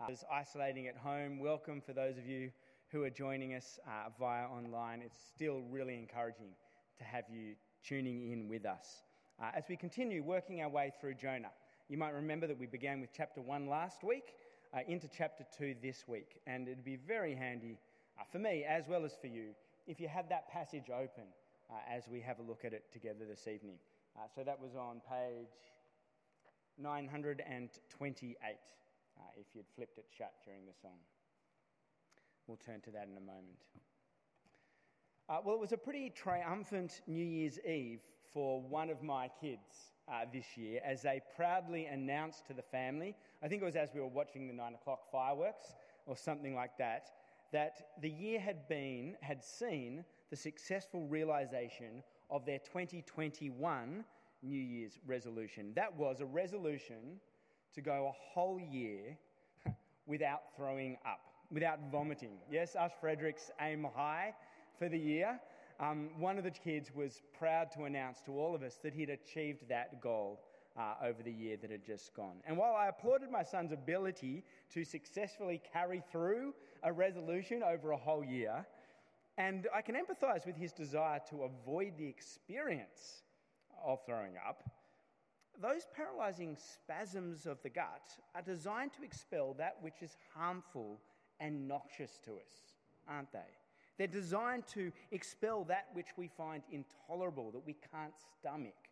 uh, isolating at home. Welcome for those of you who are joining us uh, via online. It's still really encouraging to have you tuning in with us. Uh, as we continue working our way through Jonah, you might remember that we began with chapter 1 last week uh, into chapter 2 this week, and it'd be very handy uh, for me as well as for you if you had that passage open uh, as we have a look at it together this evening. Uh, so that was on page 928, uh, if you'd flipped it shut during the song. We'll turn to that in a moment. Uh, well, it was a pretty triumphant New Year's Eve for one of my kids uh, this year as they proudly announced to the family, I think it was as we were watching the nine o'clock fireworks or something like that, that the year had been, had seen the successful realization of their 2021 New Year's resolution. That was a resolution to go a whole year without throwing up, without vomiting. Yes, us Fredericks aim high for the year. Um, one of the kids was proud to announce to all of us that he'd achieved that goal uh, over the year that had just gone. And while I applauded my son's ability to successfully carry through a resolution over a whole year, and I can empathize with his desire to avoid the experience of throwing up, those paralyzing spasms of the gut are designed to expel that which is harmful and noxious to us, aren't they? They're designed to expel that which we find intolerable, that we can't stomach.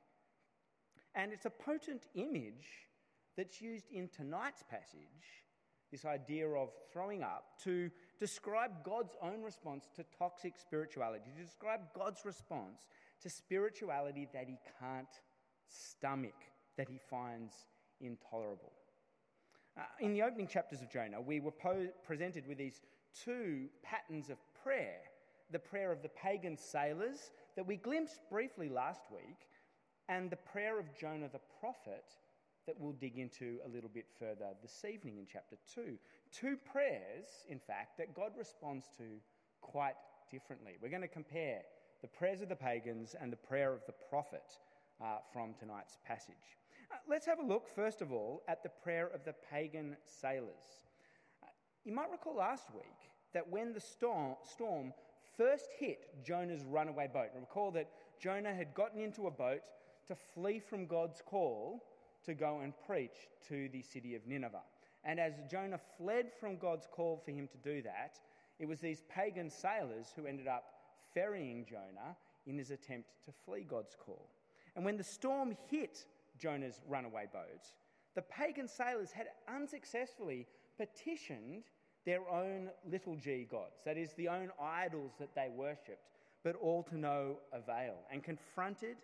And it's a potent image that's used in tonight's passage, this idea of throwing up, to describe God's own response to toxic spirituality, to describe God's response to spirituality that he can't stomach, that he finds intolerable. Uh, in the opening chapters of Jonah, we were po- presented with these two patterns of prayer the prayer of the pagan sailors that we glimpsed briefly last week, and the prayer of Jonah the prophet that we'll dig into a little bit further this evening in chapter 2. Two prayers, in fact, that God responds to quite differently. We're going to compare the prayers of the pagans and the prayer of the prophet uh, from tonight's passage. Uh, let's have a look, first of all, at the prayer of the pagan sailors. Uh, you might recall last week that when the storm, storm first hit Jonah's runaway boat, and recall that Jonah had gotten into a boat to flee from God's call to go and preach to the city of Nineveh. And as Jonah fled from God's call for him to do that, it was these pagan sailors who ended up ferrying Jonah in his attempt to flee God's call. And when the storm hit Jonah's runaway boat, the pagan sailors had unsuccessfully petitioned their own little g gods, that is, the own idols that they worshipped, but all to no avail. And confronted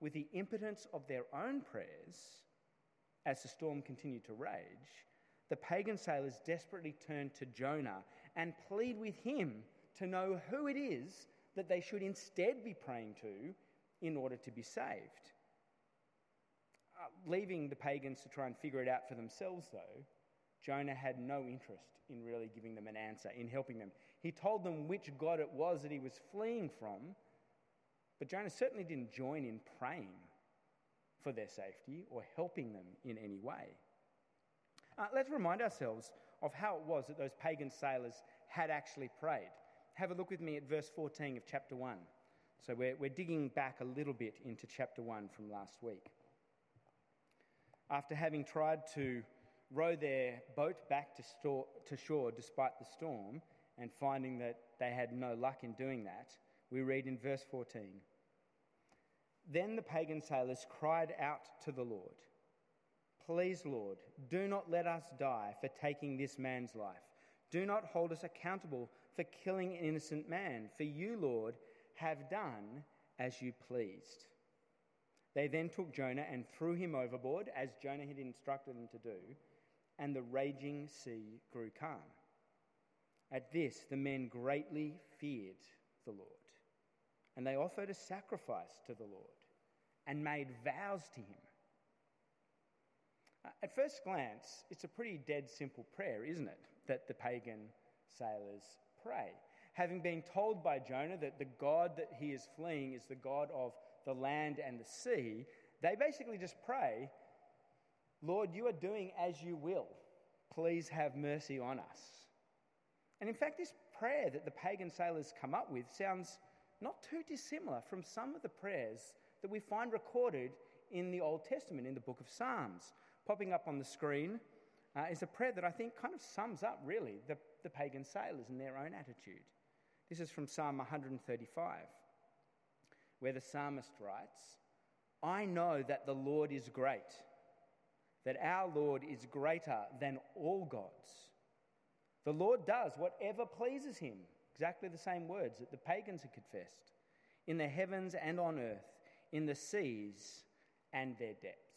with the impotence of their own prayers as the storm continued to rage, the pagan sailors desperately turned to Jonah and plead with him to know who it is that they should instead be praying to in order to be saved. Uh, leaving the pagans to try and figure it out for themselves, though, Jonah had no interest in really giving them an answer, in helping them. He told them which God it was that he was fleeing from, but Jonah certainly didn't join in praying for their safety or helping them in any way. Uh, let's remind ourselves of how it was that those pagan sailors had actually prayed. Have a look with me at verse 14 of chapter 1. So we're, we're digging back a little bit into chapter 1 from last week. After having tried to row their boat back to, store, to shore despite the storm and finding that they had no luck in doing that, we read in verse 14 Then the pagan sailors cried out to the Lord, Please, Lord, do not let us die for taking this man's life. Do not hold us accountable for killing an innocent man, for you, Lord, have done as you pleased. They then took Jonah and threw him overboard, as Jonah had instructed them to do, and the raging sea grew calm. At this, the men greatly feared the Lord, and they offered a sacrifice to the Lord and made vows to him. Uh, at first glance, it's a pretty dead simple prayer, isn't it, that the pagan sailors pray? Having been told by Jonah that the God that he is fleeing is the God of the land and the sea, they basically just pray, Lord, you are doing as you will. Please have mercy on us. And in fact, this prayer that the pagan sailors come up with sounds not too dissimilar from some of the prayers that we find recorded in the Old Testament, in the book of Psalms. Popping up on the screen uh, is a prayer that I think kind of sums up really the, the pagan sailors and their own attitude. This is from Psalm 135, where the psalmist writes, I know that the Lord is great, that our Lord is greater than all gods. The Lord does whatever pleases him. Exactly the same words that the pagans had confessed in the heavens and on earth, in the seas and their depths.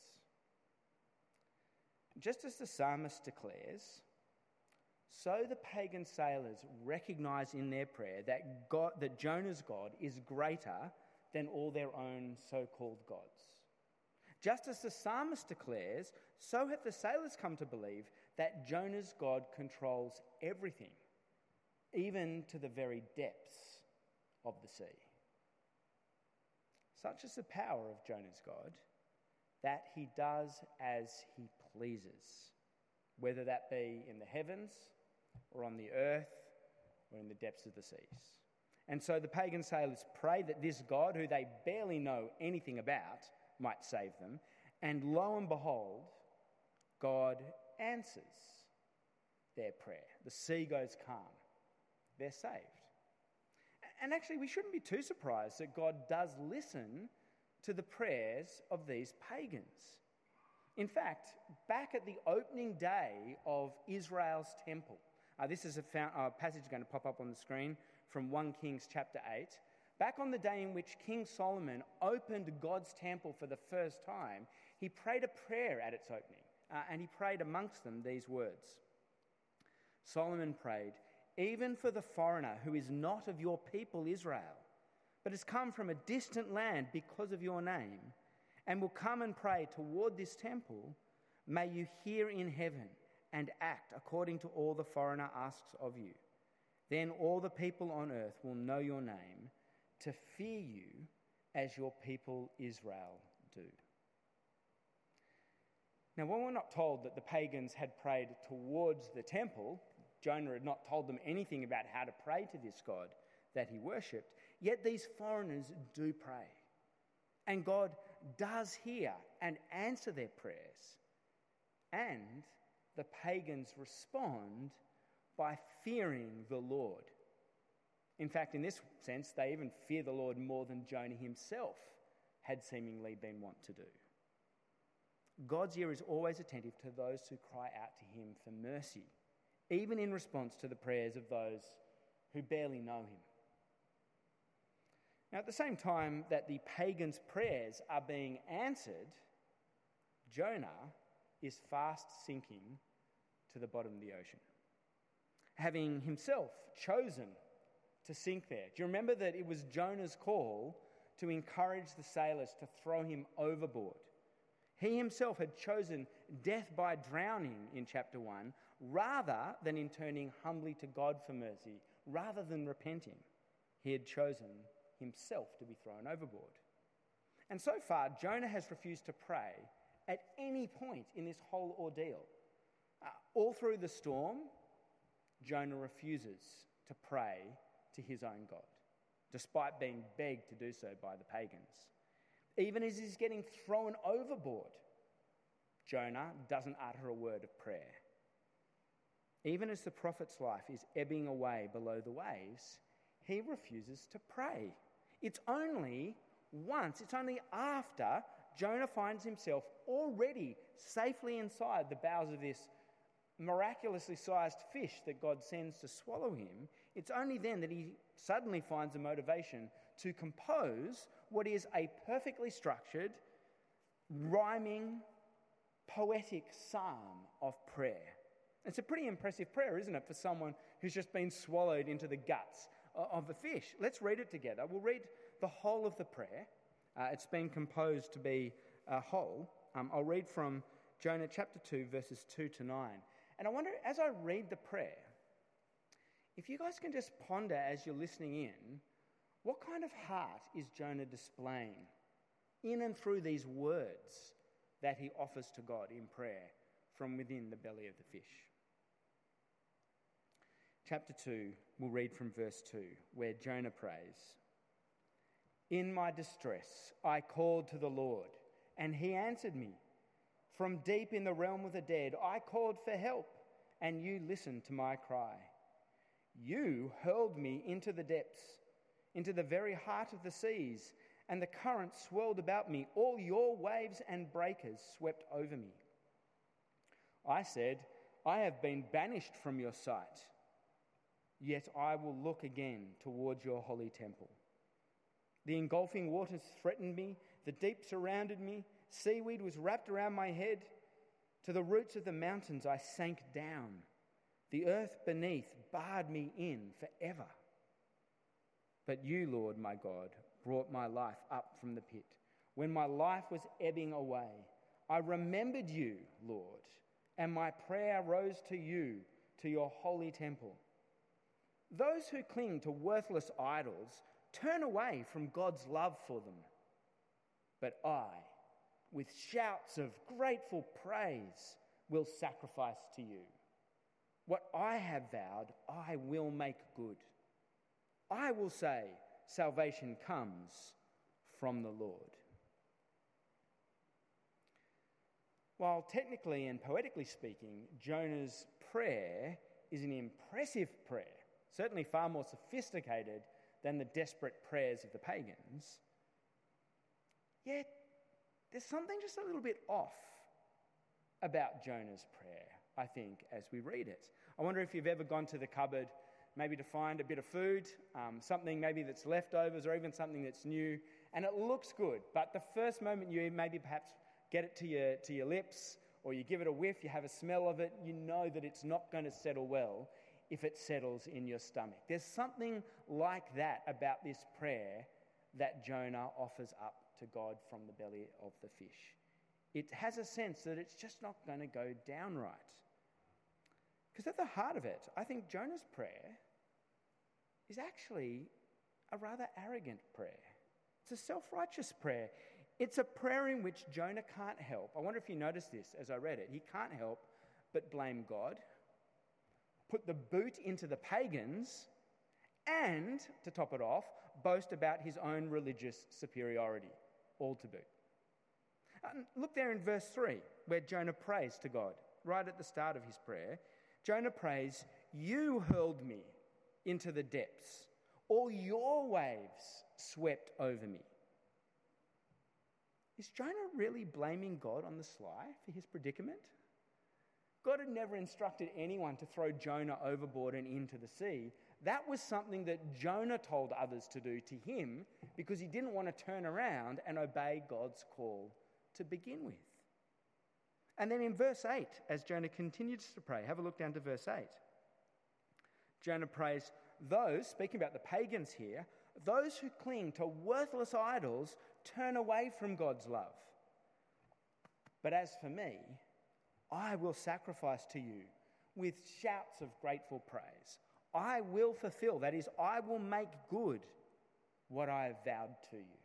Just as the psalmist declares, so the pagan sailors recognize in their prayer that, God, that Jonah's God is greater than all their own so called gods. Just as the psalmist declares, so have the sailors come to believe that Jonah's God controls everything, even to the very depths of the sea. Such is the power of Jonah's God that he does as he pleases, whether that be in the heavens or on the earth or in the depths of the seas. And so the pagan sailors pray that this God, who they barely know anything about, might save them. And lo and behold, God answers their prayer. The sea goes calm. They're saved. And actually, we shouldn't be too surprised that God does listen to the prayers of these pagans. In fact, back at the opening day of Israel's temple, uh, this is a, found, uh, passage going to pop up on the screen from 1 Kings chapter 8. Back on the day in which King Solomon opened God's temple for the first time, he prayed a prayer at its opening, uh, and he prayed amongst them these words Solomon prayed, Even for the foreigner who is not of your people Israel, but has come from a distant land because of your name, and will come and pray toward this temple, may you hear in heaven and act according to all the foreigner asks of you. Then all the people on earth will know your name to fear you as your people Israel do. Now, when we're not told that the pagans had prayed towards the temple, Jonah had not told them anything about how to pray to this God that he worshipped, yet these foreigners do pray. And God does hear and answer their prayers. And the pagans respond by fearing the Lord. In fact, in this sense, they even fear the Lord more than Jonah himself had seemingly been wont to do. God's ear is always attentive to those who cry out to him for mercy, even in response to the prayers of those who barely know him. Now, at the same time that the pagans' prayers are being answered, Jonah is fast sinking to the bottom of the ocean, having himself chosen to sink there. Do you remember that it was Jonah's call to encourage the sailors to throw him overboard? He himself had chosen death by drowning in chapter 1 rather than in turning humbly to God for mercy, rather than repenting. He had chosen himself to be thrown overboard. And so far, Jonah has refused to pray at any point in this whole ordeal. Uh, all through the storm, Jonah refuses to pray to his own God, despite being begged to do so by the pagans. Even as he's getting thrown overboard, Jonah doesn't utter a word of prayer. Even as the prophet's life is ebbing away below the waves, he refuses to pray. It's only once, it's only after Jonah finds himself already safely inside the bowels of this miraculously sized fish that God sends to swallow him, it's only then that he suddenly finds a motivation to compose what is a perfectly structured, rhyming, poetic psalm of prayer. It's a pretty impressive prayer, isn't it, for someone who's just been swallowed into the guts of the fish? Let's read it together. We'll read the whole of the prayer. Uh, it's been composed to be a whole. Um, I'll read from Jonah chapter 2, verses 2 to 9. And I wonder, as I read the prayer, if you guys can just ponder as you're listening in, what kind of heart is Jonah displaying in and through these words that he offers to God in prayer from within the belly of the fish? chapter 2, we'll read from verse 2, where Jonah prays In my distress, I called to the Lord, and he answered me. From deep in the realm of the dead, I called for help, and you listened to my cry. You hurled me into the depths, into the very heart of the seas, and the current swirled about me. All your waves and breakers swept over me. I said, I have been banished from your sight, yet I will look again towards your holy temple. The engulfing waters threatened me, the deep surrounded me, seaweed was wrapped around my head. To the roots of the mountains I sank down. The earth beneath barred me in forever. But you, Lord my God, brought my life up from the pit. When my life was ebbing away, I remembered you, Lord, and my prayer rose to you, to your holy temple. Those who cling to worthless idols turn away from God's love for them. But I, with shouts of grateful praise, will sacrifice to you. What I have vowed, I will make good. I will say, Salvation comes from the Lord. While technically and poetically speaking, Jonah's prayer is an impressive prayer, certainly far more sophisticated than the desperate prayers of the pagans, yet there's something just a little bit off about Jonah's prayer, I think, as we read it. I wonder if you've ever gone to the cupboard, maybe to find a bit of food, um, something maybe that's leftovers or even something that's new, and it looks good, but the first moment you maybe perhaps get it to your, to your lips or you give it a whiff, you have a smell of it, you know that it's not going to settle well if it settles in your stomach. There's something like that about this prayer that Jonah offers up to God from the belly of the fish. It has a sense that it's just not going to go down right. Because at the heart of it, I think Jonah's prayer is actually a rather arrogant prayer. It's a self righteous prayer. It's a prayer in which Jonah can't help. I wonder if you noticed this as I read it. He can't help but blame God, put the boot into the pagans, and, to top it off, boast about his own religious superiority, all to boot. Uh, look there in verse 3, where Jonah prays to God, right at the start of his prayer. Jonah prays, You hurled me into the depths, all your waves swept over me. Is Jonah really blaming God on the sly for his predicament? God had never instructed anyone to throw Jonah overboard and into the sea. That was something that Jonah told others to do to him because he didn't want to turn around and obey God's call to begin with. And then in verse 8, as Jonah continues to pray, have a look down to verse 8. Jonah prays, Those, speaking about the pagans here, those who cling to worthless idols turn away from God's love. But as for me, I will sacrifice to you with shouts of grateful praise. I will fulfill, that is, I will make good what I have vowed to you.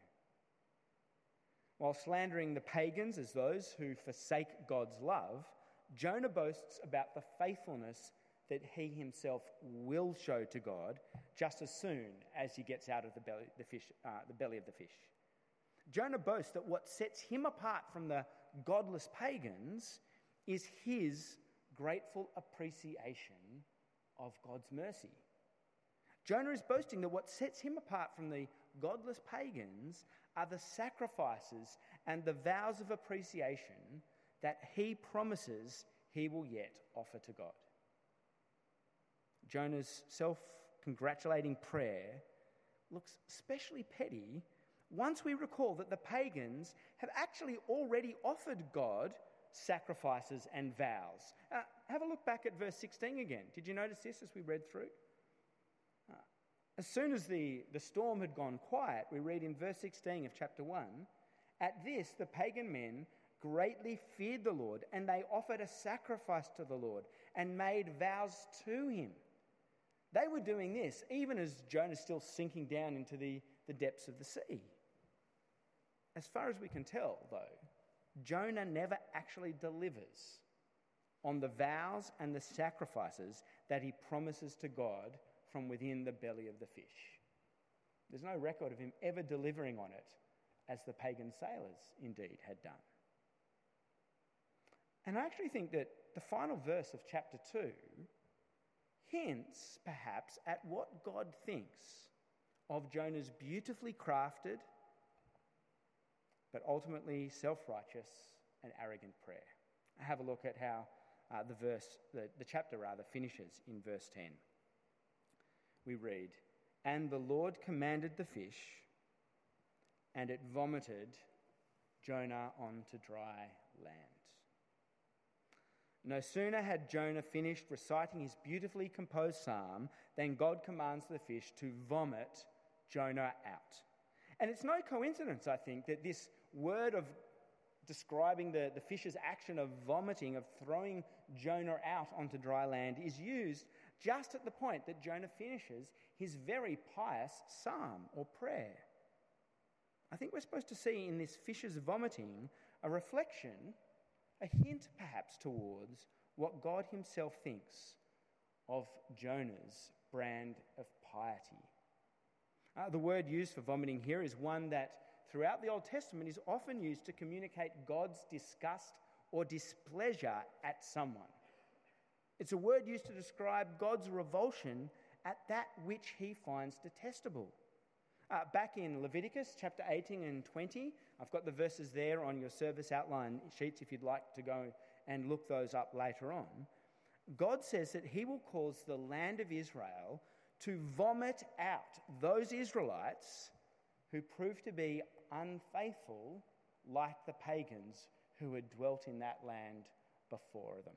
While slandering the pagans as those who forsake God's love, Jonah boasts about the faithfulness that he himself will show to God just as soon as he gets out of the belly, the fish, uh, the belly of the fish. Jonah boasts that what sets him apart from the godless pagans is his grateful appreciation of God's mercy. Jonah is boasting that what sets him apart from the godless pagans are the sacrifices and the vows of appreciation that he promises he will yet offer to God. Jonah's self congratulating prayer looks especially petty once we recall that the pagans have actually already offered God sacrifices and vows. Uh, have a look back at verse 16 again. Did you notice this as we read through? Uh, as soon as the, the storm had gone quiet, we read in verse 16 of chapter 1 At this, the pagan men greatly feared the Lord, and they offered a sacrifice to the Lord and made vows to him. They were doing this even as Jonah is still sinking down into the, the depths of the sea. As far as we can tell, though, Jonah never actually delivers on the vows and the sacrifices that he promises to God from within the belly of the fish. There's no record of him ever delivering on it, as the pagan sailors indeed had done. And I actually think that the final verse of chapter 2 hints, perhaps, at what God thinks of Jonah's beautifully crafted, but ultimately self righteous and arrogant prayer. Have a look at how uh, the verse, the, the chapter rather, finishes in verse 10. We read, And the Lord commanded the fish, and it vomited Jonah onto dry land. No sooner had Jonah finished reciting his beautifully composed psalm than God commands the fish to vomit Jonah out. And it's no coincidence, I think, that this word of describing the, the fish's action of vomiting, of throwing Jonah out onto dry land, is used just at the point that Jonah finishes his very pious psalm or prayer. I think we're supposed to see in this fish's vomiting a reflection, a hint perhaps towards what God Himself thinks of Jonah's brand of piety. Uh, the word used for vomiting here is one that throughout the Old Testament is often used to communicate God's disgust or displeasure at someone. It's a word used to describe God's revulsion at that which he finds detestable. Uh, back in Leviticus chapter 18 and 20, I've got the verses there on your service outline sheets if you'd like to go and look those up later on. God says that he will cause the land of Israel to vomit out those Israelites who prove to be unfaithful like the pagans who had dwelt in that land before them.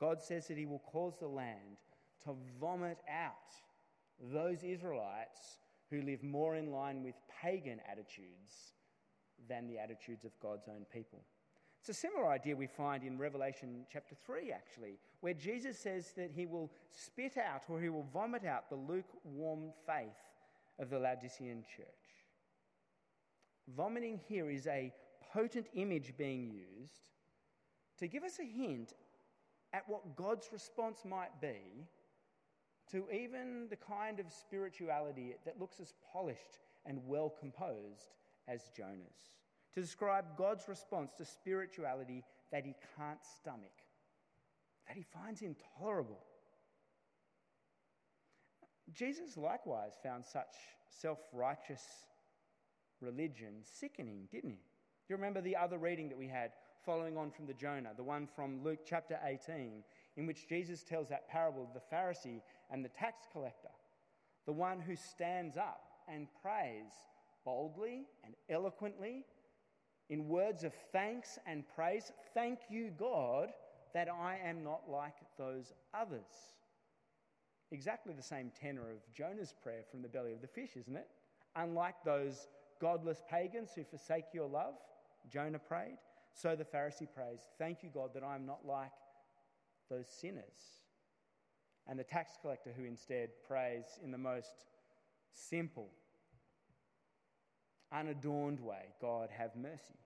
God says that He will cause the land to vomit out those Israelites who live more in line with pagan attitudes than the attitudes of God's own people. It's a similar idea we find in Revelation chapter 3, actually, where Jesus says that he will spit out or he will vomit out the lukewarm faith of the Laodicean church. Vomiting here is a potent image being used to give us a hint at what God's response might be to even the kind of spirituality that looks as polished and well composed as Jonah's. To describe God's response to spirituality that he can't stomach, that he finds intolerable. Jesus likewise found such self righteous religion sickening, didn't he? Do you remember the other reading that we had following on from the Jonah, the one from Luke chapter 18, in which Jesus tells that parable of the Pharisee and the tax collector, the one who stands up and prays boldly and eloquently in words of thanks and praise Thank you, God, that I am not like those others. Exactly the same tenor of Jonah's prayer from the belly of the fish, isn't it? Unlike those godless pagans who forsake your love, Jonah prayed. So the Pharisee prays, Thank you, God, that I am not like those sinners. And the tax collector who instead prays in the most simple, unadorned way, God, have mercy.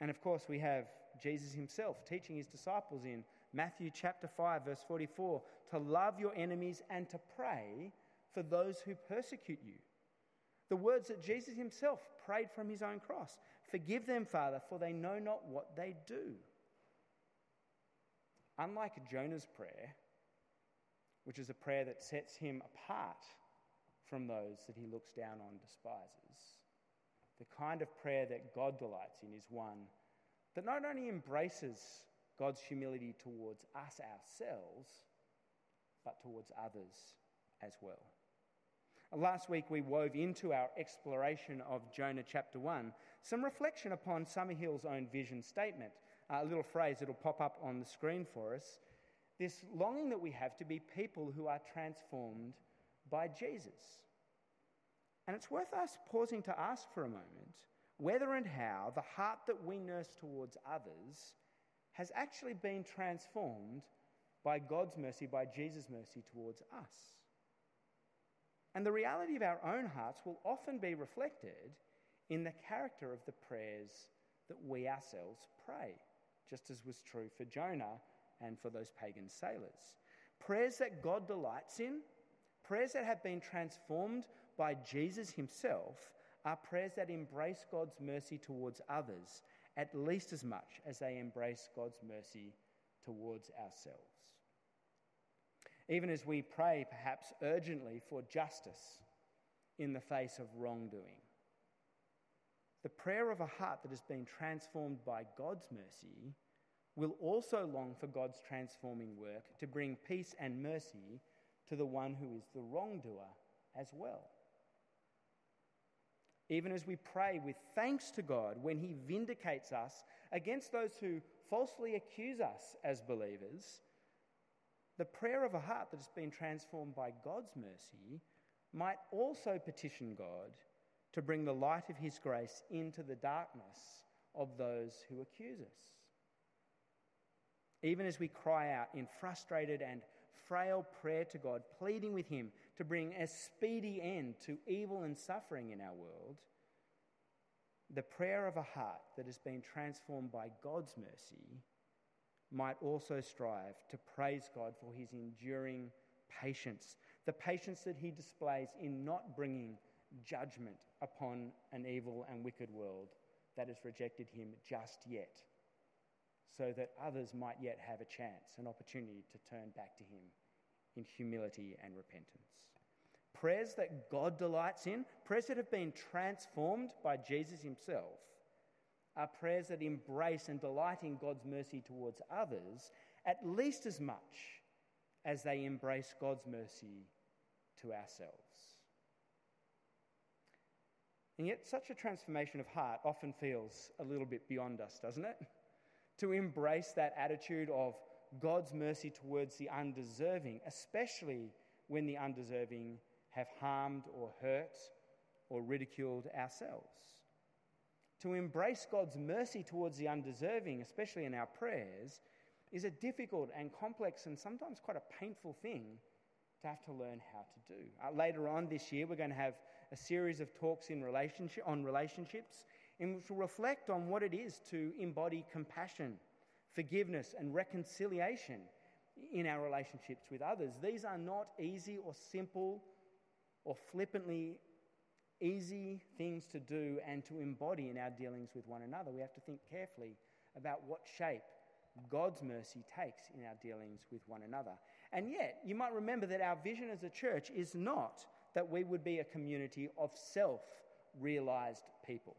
And of course, we have Jesus himself teaching his disciples in Matthew chapter 5, verse 44, to love your enemies and to pray for those who persecute you. The words that Jesus himself prayed from his own cross Forgive them, Father, for they know not what they do. Unlike Jonah's prayer, which is a prayer that sets him apart from those that he looks down on despises, the kind of prayer that God delights in is one that not only embraces God's humility towards us ourselves, but towards others as well. Last week, we wove into our exploration of Jonah chapter 1 some reflection upon Summerhill's own vision statement. Uh, a little phrase that'll pop up on the screen for us. This longing that we have to be people who are transformed by Jesus. And it's worth us pausing to ask for a moment whether and how the heart that we nurse towards others has actually been transformed by God's mercy, by Jesus' mercy towards us. And the reality of our own hearts will often be reflected in the character of the prayers that we ourselves pray just as was true for Jonah and for those pagan sailors. Prayers that God delights in, prayers that have been transformed by Jesus himself, are prayers that embrace God's mercy towards others at least as much as they embrace God's mercy towards ourselves. Even as we pray, perhaps urgently, for justice in the face of wrongdoing. The prayer of a heart that has been transformed by God's mercy will also long for God's transforming work to bring peace and mercy to the one who is the wrongdoer as well. Even as we pray with thanks to God when He vindicates us against those who falsely accuse us as believers, the prayer of a heart that has been transformed by God's mercy might also petition God to bring the light of His grace into the darkness of those who accuse us. Even as we cry out in frustrated and frail prayer to God, pleading with Him to bring a speedy end to evil and suffering in our world, the prayer of a heart that has been transformed by God's mercy might also strive to praise God for His enduring patience, the patience that He displays in not bringing judgment upon an evil and wicked world that has rejected Him just yet so that others might yet have a chance, an opportunity to turn back to Him in humility and repentance. Prayers that God delights in, prayers that have been transformed by Jesus Himself, are prayers that embrace and delight in God's mercy towards others at least as much as they embrace God's mercy to ourselves. And yet, such a transformation of heart often feels a little bit beyond us, doesn't it? to embrace that attitude of God's mercy towards the undeserving, especially when the undeserving have harmed or hurt or ridiculed ourselves. To embrace God's mercy towards the undeserving, especially in our prayers, is a difficult and complex and sometimes quite a painful thing to have to learn how to do. Uh, later on this year, we're going to have a series of talks in relationship, on relationships in which we'll reflect on what it is to embody compassion, forgiveness, and reconciliation in our relationships with others. These are not easy or simple or flippantly easy things to do and to embody in our dealings with one another. We have to think carefully about what shape God's mercy takes in our dealings with one another. And yet, you might remember that our vision as a church is not that we would be a community of self realized people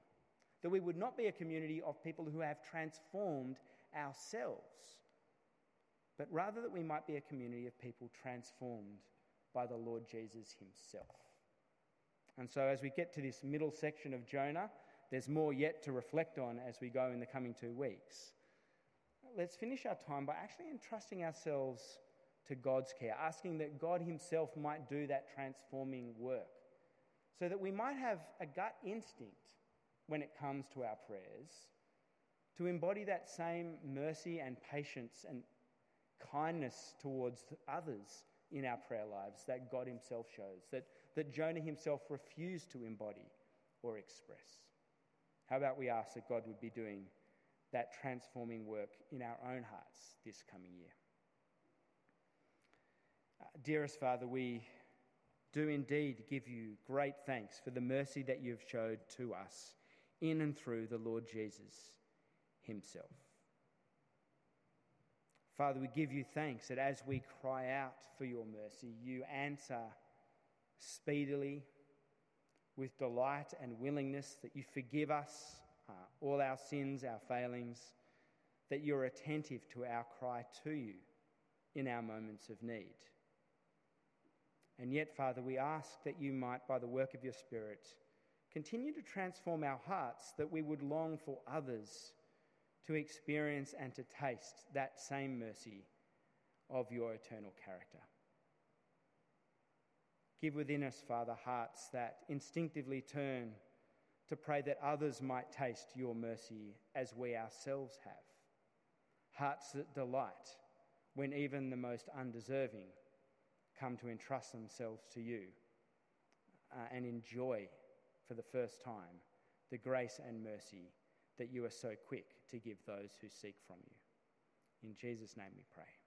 that we would not be a community of people who have transformed ourselves, but rather that we might be a community of people transformed by the Lord Jesus himself. And so, as we get to this middle section of Jonah, there's more yet to reflect on as we go in the coming two weeks. Let's finish our time by actually entrusting ourselves to God's care, asking that God Himself might do that transforming work, so that we might have a gut instinct when it comes to our prayers, to embody that same mercy and patience and kindness towards others in our prayer lives that God Himself shows, that, that Jonah himself refused to embody or express. How about we ask that God would be doing that transforming work in our own hearts this coming year? Uh, dearest Father, we do indeed give you great thanks for the mercy that you've showed to us in and through the Lord Jesus himself. Father, we give you thanks that as we cry out for your mercy, you answer speedily with delight and willingness, that you forgive us uh, all our sins, our failings, that you're attentive to our cry to you in our moments of need. And yet, Father, we ask that you might, by the work of your Spirit, continue to transform our hearts that we would long for others to experience and to taste that same mercy of your eternal character. Give within us, Father, hearts that instinctively turn to pray that others might taste your mercy as we ourselves have. Hearts that delight when even the most undeserving come to entrust themselves to you uh, and enjoy for the first time the grace and mercy that you are so quick to give those who seek from you. In Jesus' name we pray.